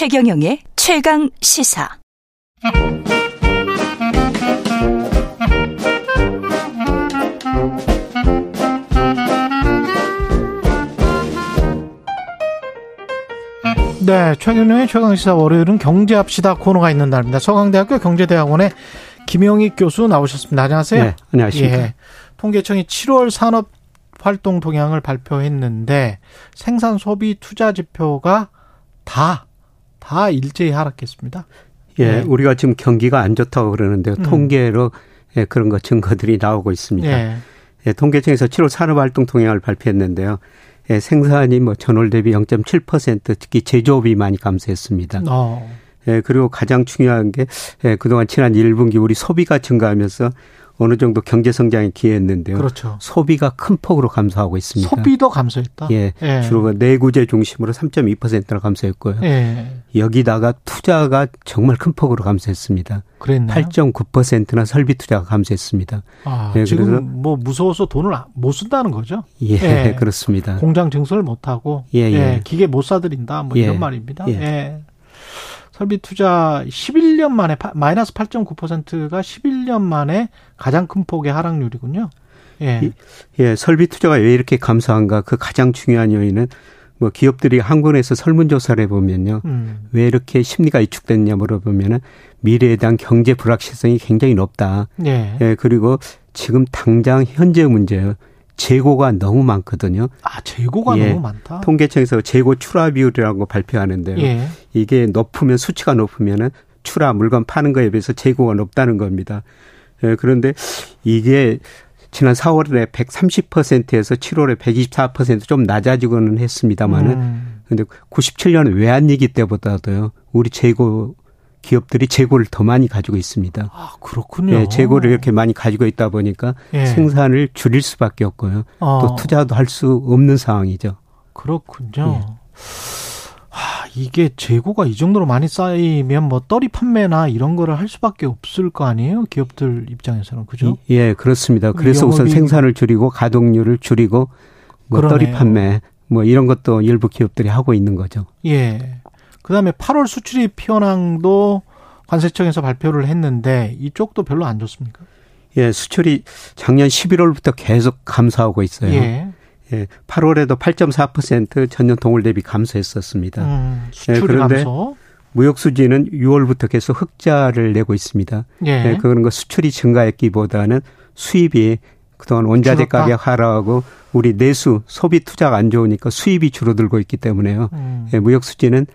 최경영의 최강 시사. 네, 최경영의 최강시사 월요일은 경제합시다 코너가 있는 날입니다. 서강대학교 경제대학원의 김영익 교수 나오셨습니다. 안녕하세요. 네, 안녕하십니까. 예, 통계청이 7월 산업 활동 동향을 발표했는데 생산 소비 투자 지표가 다, 다 일제히 하락했습니다. 예, 네. 우리가 지금 경기가 안 좋다고 그러는데요. 음. 통계로 예, 그런 거 증거들이 나오고 있습니다. 예. 예, 통계청에서 7월 산업활동 동향을 발표했는데요. 예, 생산이 뭐 전월 대비 0.7% 특히 제조업이 많이 감소했습니다. 어. 예, 그리고 가장 중요한 게 예, 그동안 지난 1분기 우리 소비가 증가하면서 어느 정도 경제 성장에 기여했는데요. 그렇죠. 소비가 큰 폭으로 감소하고 있습니다. 소비도 감소했다. 예, 예. 주로 내구재 중심으로 3.2%나 감소했고요. 예. 여기다가 투자가 정말 큰 폭으로 감소했습니다. 그랬나요? 8.9%나 설비 투자가 감소했습니다. 아, 예, 지금 뭐 무서워서 돈을 못 쓴다는 거죠? 예, 예. 그렇습니다. 공장 증설을 못 하고 예, 예. 예, 기계 못 사들인다 뭐 이런 예. 말입니다. 예. 설비 투자 11년 만에 마이너스 8.9%가 11년 만에 가장 큰 폭의 하락률이군요. 예. 예, 설비 투자가 왜 이렇게 감소한가? 그 가장 중요한 요인은 뭐 기업들이 한국에서 설문조사를 해보면요. 음. 왜 이렇게 심리가 위축됐냐 물어보면은 미래에 대한 경제 불확실성이 굉장히 높다. 예. 예, 그리고 지금 당장 현재 문제예요. 재고가 너무 많거든요. 아, 재고가 예, 너무 많다. 통계청에서 재고 출하 비율이라고 발표하는데요. 예. 이게 높으면 수치가 높으면은 출하 물건 파는 거에 비해서 재고가 높다는 겁니다. 예, 그런데 이게 지난 4월에 130%에서 7월에 124%좀 낮아지고는 했습니다만은 음. 근데 97년 외환위기 때보다도요. 우리 재고 기업들이 재고를 더 많이 가지고 있습니다. 아, 그렇군요. 네, 재고를 이렇게 많이 가지고 있다 보니까 예. 생산을 줄일 수밖에 없고요. 어. 또 투자도 할 수 없는 상황이죠. 그렇군요. 예. 아, 이게 재고가 이 정도로 많이 쌓이면 뭐 떨이 판매나 이런 거를 할 수밖에 없을 거 아니에요? 기업들 입장에서는 그죠? 예, 그렇습니다. 그래서 우선 생산을 줄이고 가동률을 줄이고 뭐 떨이 판매 뭐 이런 것도 일부 기업들이 하고 있는 거죠. 예. 그다음에 8월 수출입 현황도 관세청에서 발표를 했는데 이쪽도 별로 안 좋습니까? 예, 수출이 작년 11월부터 계속 감소하고 있어요. 예. 예, 8월에도 8.4% 전년 동월 대비 감소했었습니다. 음, 수출 예, 그런데 감소. 무역 수지는 6월부터 계속 흑자를 내고 있습니다. 예. 예 그런 거 수출이 증가했기보다는 수입이 그동안 원자재 줄었다? 가격 하락하고 우리 내수 소비 투자가 안 좋으니까 수입이 줄어들고 있기 때문에요. 음. 예, 무역 수지는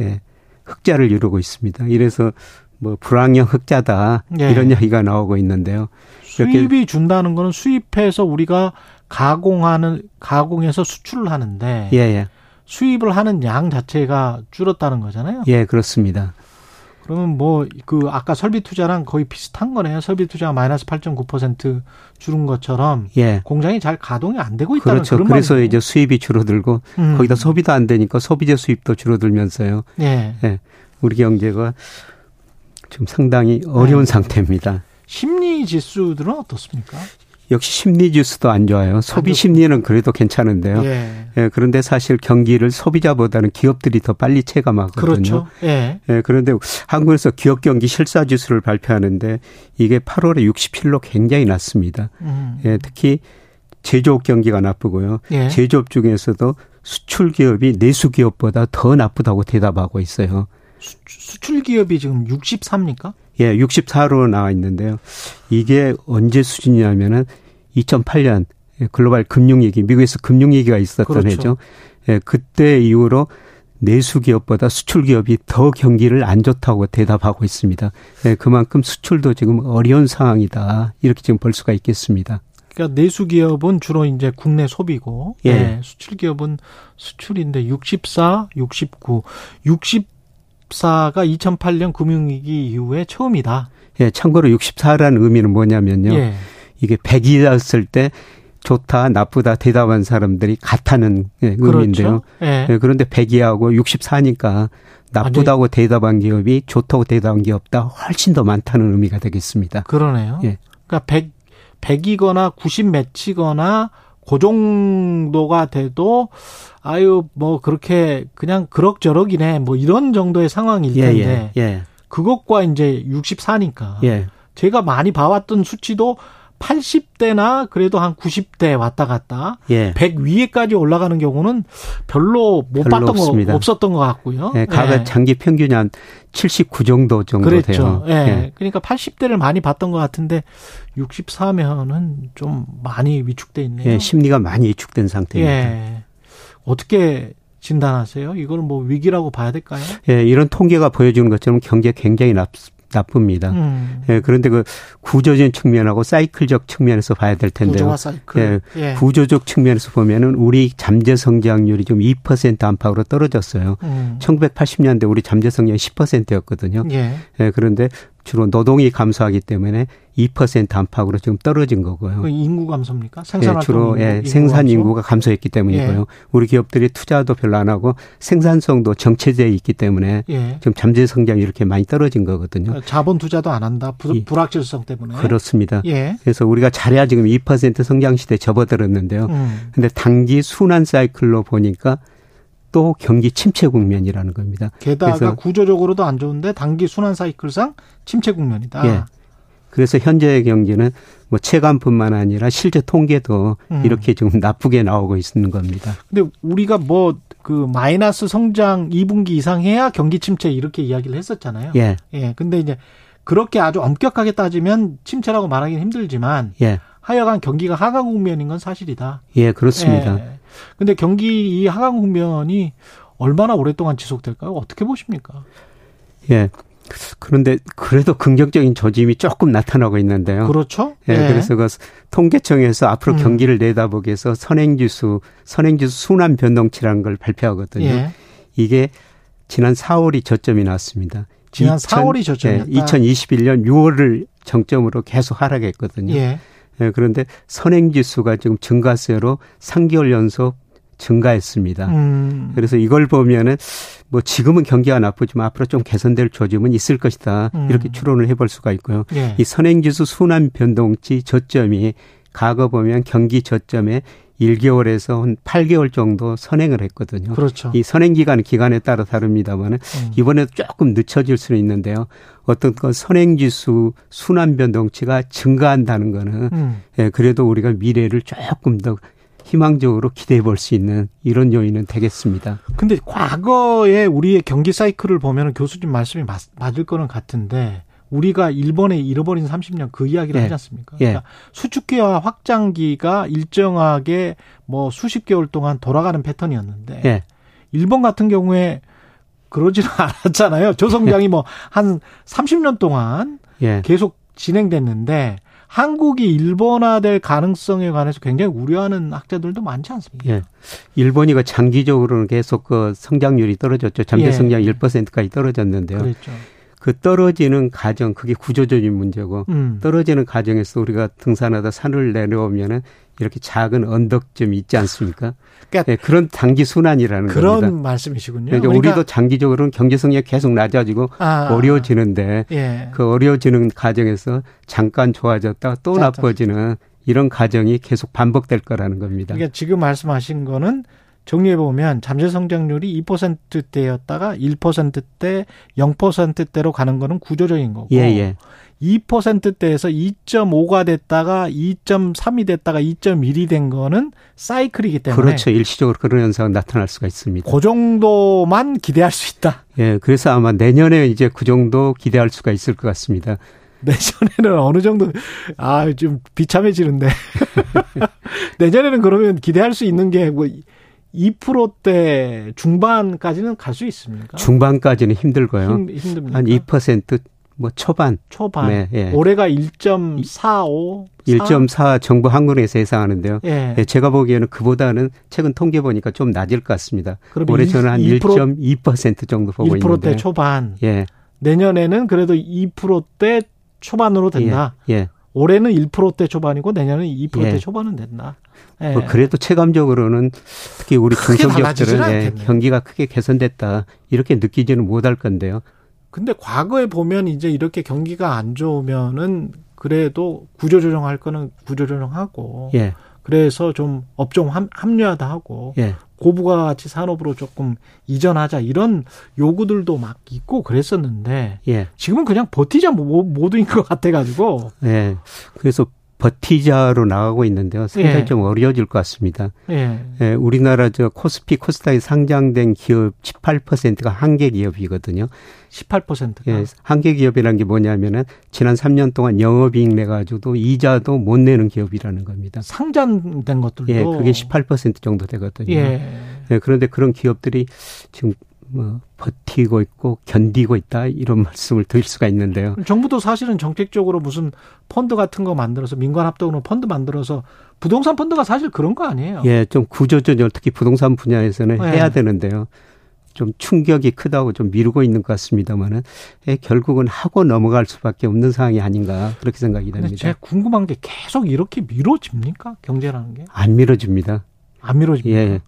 예, 흑자를 이루고 있습니다. 이래서 뭐 불황형 흑자다 예. 이런 이야기가 나오고 있는데요. 수입이 준다는 거는 수입해서 우리가 가공하는 가공해서 수출을 하는데 예, 예. 수입을 하는 양 자체가 줄었다는 거잖아요. 예, 그렇습니다. 그러면 뭐 그 아까 설비 투자랑 거의 비슷한 거네요. 설비 투자가 마이너스 8.9% 줄은 것처럼 예. 공장이 잘 가동이 안 되고 있다는 그렇죠. 그런 그래서 말이네요. 이제 수입이 줄어들고 음. 거기다 소비도 안 되니까 소비재 수입도 줄어들면서요. 예. 예. 우리 경제가 지금 상당히 어려운 네. 상태입니다. 심리 지수들은 어떻습니까? 역시 심리 지수도 안 좋아요. 소비 심리는 그래도 괜찮은데요. 예. 예. 그런데 사실 경기를 소비자보다는 기업들이 더 빨리 체감하거든요. 그렇죠. 예. 예. 그런데 한국에서 기업 경기 실사 지수를 발표하는데 이게 8월에 67로 굉장히 낮습니다. 음. 예. 특히 제조업 경기가 나쁘고요. 예. 제조업 중에서도 수출 기업이 내수 기업보다 더 나쁘다고 대답하고 있어요. 수, 출 기업이 지금 64입니까? 예, 64로 나와 있는데요. 이게 언제 수준이냐면은 2008년 글로벌 금융위기, 미국에서 금융위기가 있었던 그렇죠. 해죠. 예, 그때 이후로 내수 기업보다 수출 기업이 더 경기를 안 좋다고 대답하고 있습니다. 예, 그만큼 수출도 지금 어려운 상황이다. 이렇게 지금 볼 수가 있겠습니다. 그러니까 내수 기업은 주로 이제 국내 소비고 예. 네, 수출 기업은 수출인데 64, 69, 60 64가 2008년 금융위기 이후에 처음이다. 예, 참고로 64라는 의미는 뭐냐면요. 예. 이게 100이었을 때 좋다, 나쁘다 대답한 사람들이 같다는 예, 그렇죠. 의미인데요. 예. 예, 그런데 100이하고 64니까 나쁘다고 아니, 대답한 기업이 좋다고 대답한 기업보다 훨씬 더 많다는 의미가 되겠습니다. 그러네요. 예. 그러니까 100, 100이거나 90 매치거나 그 정도가 돼도 아유 뭐 그렇게 그냥 그럭저럭이네 뭐 이런 정도의 상황일 예, 텐데 예, 예. 그것과 이제 64니까 예. 제가 많이 봐왔던 수치도 80대나 그래도 한 90대 왔다 갔다 예. 100 위에까지 올라가는 경우는 별로 못 별로 봤던 없습니다. 거 없었던 것 같고요. 예, 가가 예. 장기 평균이 한 79 정도 정도 그랬죠. 돼요. 예. 예. 그러니까 80대를 많이 봤던 것 같은데 64면은 좀 많이 위축돼 있네요. 예, 심리가 많이 위축된 상태입니다. 예. 어떻게 진단하세요? 이걸 뭐 위기라고 봐야 될까요? 예, 이런 통계가 보여주는 것처럼 경제 굉장히 납, 나쁩니다. 음. 예, 그런데 그 구조적인 측면하고 사이클적 측면에서 봐야 될 텐데요. 구조와 사이클. 예, 예. 구조적 측면에서 보면은 우리 잠재 성장률이 좀 2% 안팎으로 떨어졌어요. 음. 1980년대 우리 잠재 성장이 10%였거든요. 예. 예, 그런데 주로 노동이 감소하기 때문에 2% 안팎으로 지금 떨어진 거고요. 그 인구 감소입니까? 생산 예, 주로 인구, 예, 인구 생산 감소? 인구가 감소했기 때문이고요. 예. 우리 기업들이 투자도 별로 안 하고 생산성도 정체되어 있기 때문에 예. 지금 잠재 성장이 이렇게 많이 떨어진 거거든요. 그러니까 자본 투자도 안 한다. 불, 불확실성 때문에. 그렇습니다. 예. 그래서 우리가 잘해야 지금 2% 성장 시대 접어들었는데요. 음. 근데 단기 순환 사이클로 보니까 또 경기 침체 국면이라는 겁니다. 게다가 구조적으로도 안 좋은데 단기 순환 사이클상 침체 국면이다. 예. 그래서 현재의 경기는 뭐 체감뿐만 아니라 실제 통계도 음. 이렇게 지금 나쁘게 나오고 있는 겁니다. 근데 우리가 뭐 그 마이너스 성장 2분기 이상 해야 경기 침체 이렇게 이야기를 했었잖아요. 예. 예. 근데 이제 그렇게 아주 엄격하게 따지면 침체라고 말하기는 힘들지만 예. 하여간 경기가 하강 국면인 건 사실이다. 예, 그렇습니다. 예. 근데 경기 이 하강 국면이 얼마나 오랫동안 지속될까요? 어떻게 보십니까? 예. 그런데 그래도 긍정적인 조짐이 조금 나타나고 있는데요. 그렇죠. 예, 예. 그래서 그 통계청에서 앞으로 음. 경기를 내다보기 위해서 선행지수, 선행지수 순환 변동치라는 걸 발표하거든요. 예. 이게 지난 4월이 저점이 나왔습니다. 지난 2000, 4월이 저점이었다. 예, 2021년 6월을 정점으로 계속 하락했거든요. 예. 예, 그런데 선행지수가 지금 증가세로 3개월 연속 증가했습니다. 음. 그래서 이걸 보면은 뭐 지금은 경기가 나쁘지만 앞으로 좀 개선될 조짐은 있을 것이다. 음. 이렇게 추론을 해볼 수가 있고요. 예. 이 선행지수 순환 변동치 저점이 과거 보면 경기 저점에 1개월에서 한 8개월 정도 선행을 했거든요. 그렇죠. 이 선행 기간 기간에 따라 다릅니다만은 음. 이번에도 조금 늦춰질 수는 있는데요. 어떤 건 선행 지수 순환 변동치가 증가한다는 거는 음. 예, 그래도 우리가 미래를 조금 더 희망적으로 기대해 볼 수 있는 이런 요인은 되겠습니다. 근데 과거에 우리의 경기 사이클을 보면 교수님 말씀이 맞, 맞을 거는 같은데 우리가 일본에 잃어버린 30년 그 이야기를 예. 하지 않습니까? 예. 그러니까 수축기와 확장기가 일정하게 뭐 수십 개월 동안 돌아가는 패턴이었는데 예. 일본 같은 경우에 그러지는 않았잖아요. 저성장이 뭐 한 30년 동안 예. 계속 진행됐는데 한국이 일본화될 가능성에 관해서 굉장히 우려하는 학자들도 많지 않습니까? 예. 일본이 그 장기적으로는 계속 그 성장률이 떨어졌죠. 잠재 예. 성장 1%까지 떨어졌는데요. 그렇죠. 그 떨어지는 과정 그게 구조적인 문제고 음. 떨어지는 과정에서 우리가 등산하다 산을 내려오면은 이렇게 작은 언덕점이 있지 않습니까? 그러니까 네, 그런 단기 순환이라는 그런 겁니다. 말씀이시군요. 그러니까, 그러니까 우리도 장기적으로는 경제 성장이 계속 낮아지고 아, 어려워지는데 예. 그 어려워지는 과정에서 잠깐 좋아졌다 또 자, 나빠지는 이런 과정이 계속 반복될 거라는 겁니다. 그러니까 지금 말씀하신 거는 정리해 보면 잠재 성장률이 2%대였다가 1%대, 0%대로 가는 거는 구조적인 거고. 예, 예. 2%대에서 2.5가 됐다가 2.3이 됐다가 2.1이 된 거는 사이클이기 때문에 그렇죠. 일시적으로 그런 현상은 나타날 수가 있습니다. 그 정도만 기대할 수 있다. 예, 그래서 아마 내년에 이제 그 정도 기대할 수가 있을 것 같습니다. 내년에는 어느 정도 아 좀 비참해지는데 내년에는 그러면 기대할 수 있는 게뭐 2%대 중반까지는 갈 수 있습니까? 중반까지는 힘들고요. 힘, 힘듭니까? 한 2%뭐 초반. 초반. 네, 예. 올해가 1.45. 1.4 정부 한국에서 예상하는데요. 예. 예. 제가 보기에는 그보다는 최근 통계 보니까 좀 낮을 것 같습니다. 올해 저는 한 1.2% 정도 보고 1%대 있는데. 1%대 초반. 예. 내년에는 그래도 2%대 초반으로 된다. 예. 예. 올해는 1%대 초반이고 내년은 2%대 예. 초반은 된다. 예. 뭐 그래도 체감적으로는 특히 우리 중소기업들은 예, 경기가 크게 개선됐다 이렇게 느끼지는 못할 건데요. 근데 과거에 보면 이제 이렇게 경기가 안 좋으면은 그래도 구조조정할 거는 구조조정하고 예. 그래서 좀 업종 합리화도 하고 예. 고부가 가치 산업으로 조금 이전하자 이런 요구들도 막 있고 그랬었는데 예. 지금은 그냥 버티자 모두인 것 같아가지고. 예. 그래서 버티자로 나가고 있는데요. 상당히 예. 좀 어려워질 것 같습니다. 예. 예. 우리나라 저 코스피 코스닥에 상장된 기업 18%가 한계 기업이거든요. 18%가. 예. 한계 기업이라는 게 뭐냐면은 지난 3년 동안 영업이익 내 가지고도 이자도 못 내는 기업이라는 겁니다. 상장된 것들도 예, 그게 18% 정도 되거든요. 예. 예. 그런데 그런 기업들이 지금 뭐 버티고 있고 견디고 있다 이런 말씀을 드릴 수가 있는데요. 정부도 사실은 정책적으로 무슨 펀드 같은 거 만들어서 민관 합동으로 펀드 만들어서 부동산 펀드가 사실 그런 거 아니에요? 예, 좀 구조조정 특히 부동산 분야에서는 네. 해야 되는데요. 좀 충격이 크다고 좀 미루고 있는 것 같습니다만은 예, 결국은 하고 넘어갈 수밖에 없는 상황이 아닌가 그렇게 생각이 됩니다. 제가 궁금한 게 계속 이렇게 미뤄집니까 경제라는 게? 안 미뤄집니다. 안 미뤄집니다. 예.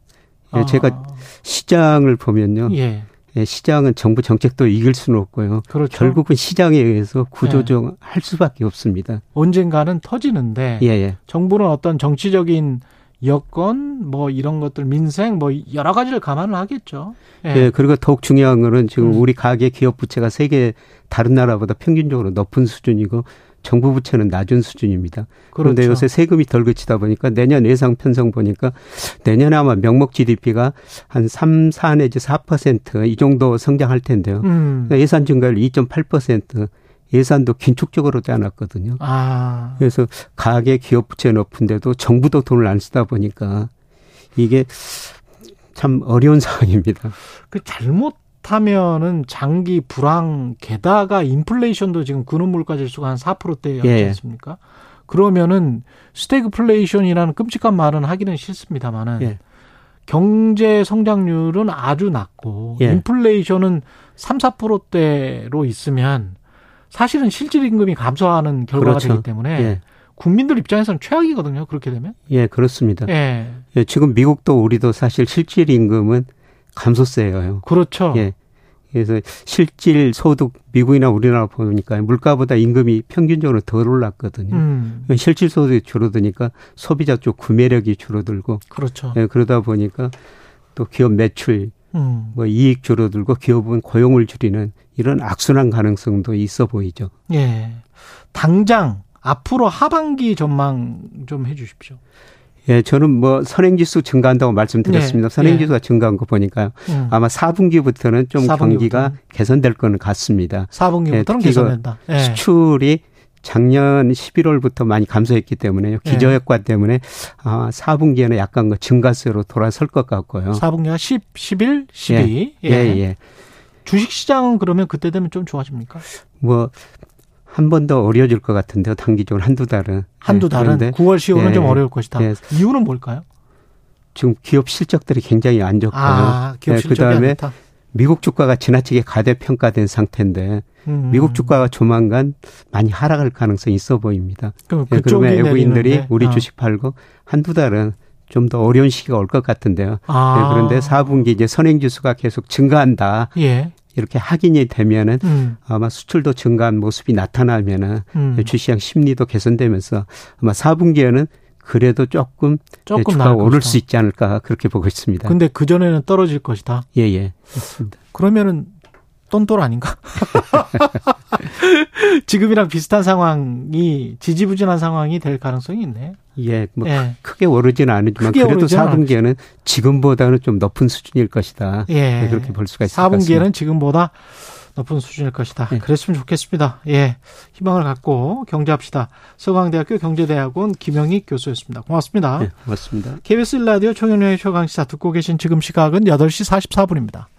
예, 아. 제가 시장을 보면요. 예. 예, 시장은 정부 정책도 이길 수는 없고요. 그렇죠. 결국은 시장에 의해서 구조조정 예. 할 수밖에 없습니다. 언젠가는 터지는데 예, 예. 정부는 어떤 정치적인 여건 뭐 이런 것들 민생 뭐 여러 가지를 감안을 하겠죠. 예. 예 그리고 더욱 중요한 거는 지금 음. 우리 가계 기업 부채가 세계 다른 나라보다 평균적으로 높은 수준이고 정부 부채는 낮은 수준입니다. 그런데 그렇죠. 요새 세금이 덜 그치다 보니까 내년 예상 편성 보니까 내년에 아마 명목 GDP가 한 3, 4 내지 4%이 정도 성장할 텐데요. 음. 그러니까 예산 증가율 2.8% 예산도 긴축적으로 짜놨거든요. 아. 그래서 가계 기업 부채 높은데도 정부도 돈을 안 쓰다 보니까 이게 참 어려운 상황입니다. 그 잘못 하면은 장기 불황 게다가 인플레이션도 지금 근원 물가 지수가 한 4%대였지 예. 않습니까? 그러면은 스태그플레이션이라는 끔찍한 말은 하기는 싫습니다만은 예. 경제 성장률은 아주 낮고 예. 인플레이션은 3, 4%대로 있으면 사실은 실질 임금이 감소하는 결과가 그렇죠. 되기 때문에 예. 국민들 입장에서는 최악이거든요. 그렇게 되면. 예, 그렇습니다. 예. 예 지금 미국도 우리도 사실 실질 임금은 감소세예요. 그렇죠. 예. 그래서 실질 소득 미국이나 우리나라 보니까 물가보다 임금이 평균적으로 덜 올랐거든요. 음. 실질 소득이 줄어드니까 소비자 쪽 구매력이 줄어들고 그렇죠. 예, 그러다 보니까 또 기업 매출 음. 뭐 이익 줄어들고 기업은 고용을 줄이는 이런 악순환 가능성도 있어 보이죠. 예. 당장 앞으로 하반기 전망 좀 해 주십시오. 예, 저는 뭐 선행지수 증가한다고 말씀드렸습니다. 네. 선행지수가 네. 증가한 거 보니까요. 음. 아마 4분기부터는 좀 4분기부터. 경기가 개선될 거는 같습니다. 4분기부터는 예, 개선된다. 예. 수출이 작년 11월부터 많이 감소했기 때문에요. 예. 기저효과 네. 때문에 아, 4분기에는 약간 그 증가세로 돌아설 것 같고요. 4분기가 10, 11, 12. 예, 예. 예. 주식 시장은 그러면 그때 되면 좀 좋아집니까? 뭐 한 번 더 어려워질 것 같은데요. 단기적으로 한두 달은. 한두 네, 달은? 네, 9월, 10월은 예, 좀 어려울 것이다. 예. 이유는 뭘까요? 지금 기업 실적들이 굉장히 안 좋고요. 아, 기업 네, 그다음에 미국 주가가 지나치게 가대평가된 상태인데 음. 미국 주가가 조만간 많이 하락할 가능성이 있어 보입니다. 그럼 네, 그러면 외국인들이 내리는데. 우리 아. 주식 팔고 한두 달은 좀 더 어려운 시기가 올 것 같은데요. 아. 네, 그런데 4분기 이제 선행 지수가 계속 증가한다. 예. 이렇게 확인이 되면은 음. 아마 수출도 증가한 모습이 나타나면은 음. 주시장 심리도 개선되면서 아마 4분기에는 그래도 조금, 조금 주가가 오를 것이다. 수 있지 않을까 그렇게 보고 있습니다. 근데 그 전에는 떨어질 것이다. 예, 예. 맞습니다. 그러면은 똔똘 아닌가? 지금이랑 비슷한 상황이 지지부진한 상황이 될 가능성이 있네. 예, 뭐 예. 크게 오르지는 않지만 그래도 4분기에는 지금보다는 좀 높은 수준일 것이다. 예. 네, 그렇게 볼 수가 있을 4분기에는 지금보다 높은 수준일 것이다. 예. 그랬으면 좋겠습니다. 예. 희망을 갖고 경제합시다. 서강대학교 경제대학원 김영익 교수였습니다. 고맙습니다. 예, 고맙습니다. KBS 라디오 총연의 최강시사 듣고 계신 지금 시각은 8시 44분입니다.